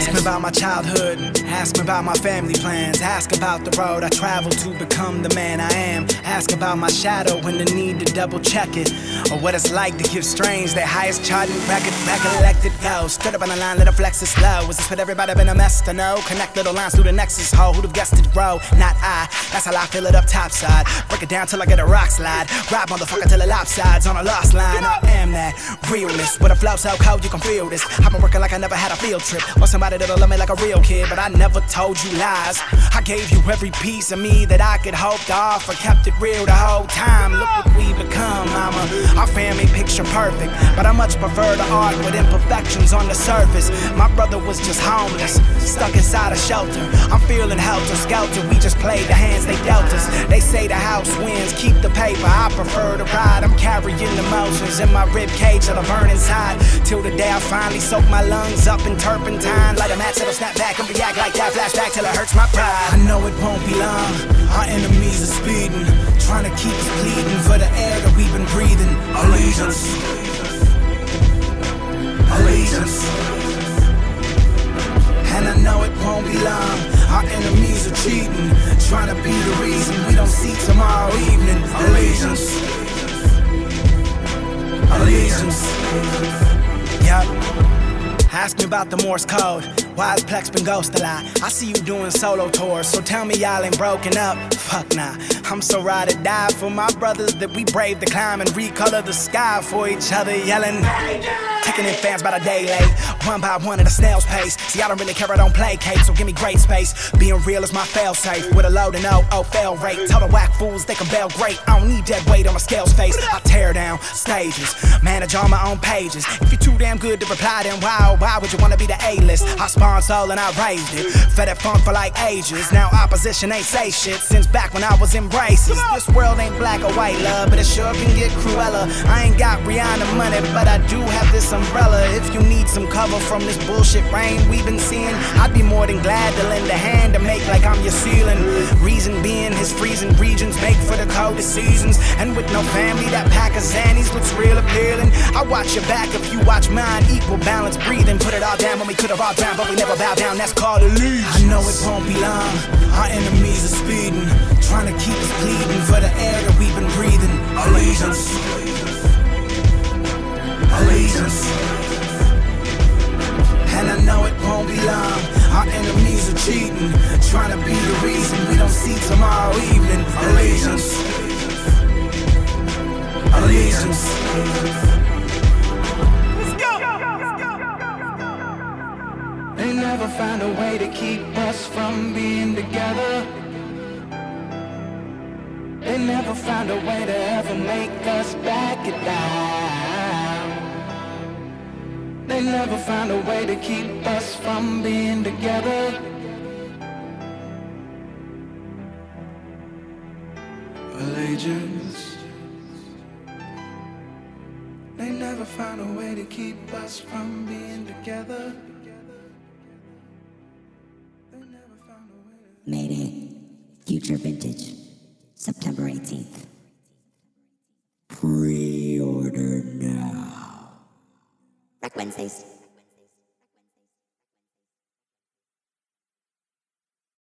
Ask me about my childhood, ask me about my family plans. Ask about the road I traveled to become the man I am. Ask about my shadow and the need to double check it. Or what it's like to give strange their highest charting record. Recollected go. Stood up on the line, let it flex it slow. Was this what everybody been a mess to know? Connect little lines through the nexus hole. Who'd have guessed it grow? Not I. That's how I fill it up topside. Break it down till I get a rock slide. Ride motherfucker till it lopsides on a lost line. I am that realist. With a flow out cold you can feel this. I've been working like I never had a field trip. Or somebody that'll love me like a real kid. But I never told you lies. I gave you every piece of me that I could hope to offer. Kept it real the whole time. Look what we become, mama. Our family picture perfect. But I much prefer the art with imperfections on the surface. My brother was just homeless, stuck inside a shelter. I'm feeling helter skelter. We just played the hands they dealt us. They say the house wins, keep the paper. I prefer to ride. I'm carrying emotions in my rib cage till I burn inside. Till the day I finally soak my lungs up in turpentine. Light a match, it'll snap back and react like that. Flashback till it hurts my pride. I know it won't be long. Our enemies are speeding, trying to keep us bleeding for the air that we've been breathing. Allegiance. Allegiance. And I know it won't be long. Our enemies are cheating, trying to be the reason we don't see tomorrow evening. Allegiance. Ask me about the Morse code. Why has Plex been ghost a lot? I see you doing solo tours, so tell me y'all ain't broken up. Fuck nah. I'm so ride or die for my brothers that we brave the climb and recolor the sky for each other, yelling. Taking in fans by the day late, one by one at a snail's pace. See, I don't really care, I don't play Kate, so give me great space. Being real is my fail safe, with a load and no, oh, fail rate. Tell the whack fools they can bail great. I don't need dead weight on my scale's face. I tear down stages, manage all my own pages. If you're too damn good to reply, then why, oh, why would you wanna be the A-list? I soul and I raised it, fed it funk for like ages. Now opposition ain't say shit since back when I was in braces. This world ain't black or white, love, but it sure can get crueller. I ain't got Rihanna money, but I do have this umbrella. If you need some cover from this bullshit rain we've been seeing, I'd be more than glad to lend a hand to make like I'm your ceiling. Reason being, his freezing regions make for the coldest seasons. And with no family, that pack of Xannies looks real appealing. I watch your back if you watch mine, equal balance breathing. Put it all down when we could have all drowned, but we never bow down. That's called a lead. I know it won't be long. Our enemies are speeding, trying to keep us bleeding for the air that we've been breathing. Allegiance. Allegiance. And I know it won't be long. Our enemies are cheating, trying to be the reason we don't see tomorrow evening. Never find a way to keep us from being together. They never find a way to ever make us back it down. They never find a way to keep us from being together. Allegiance. They never find a way to keep us from being together. Mayday. Future Vintage. September 18th. Pre order now. Wrek Wednesdays.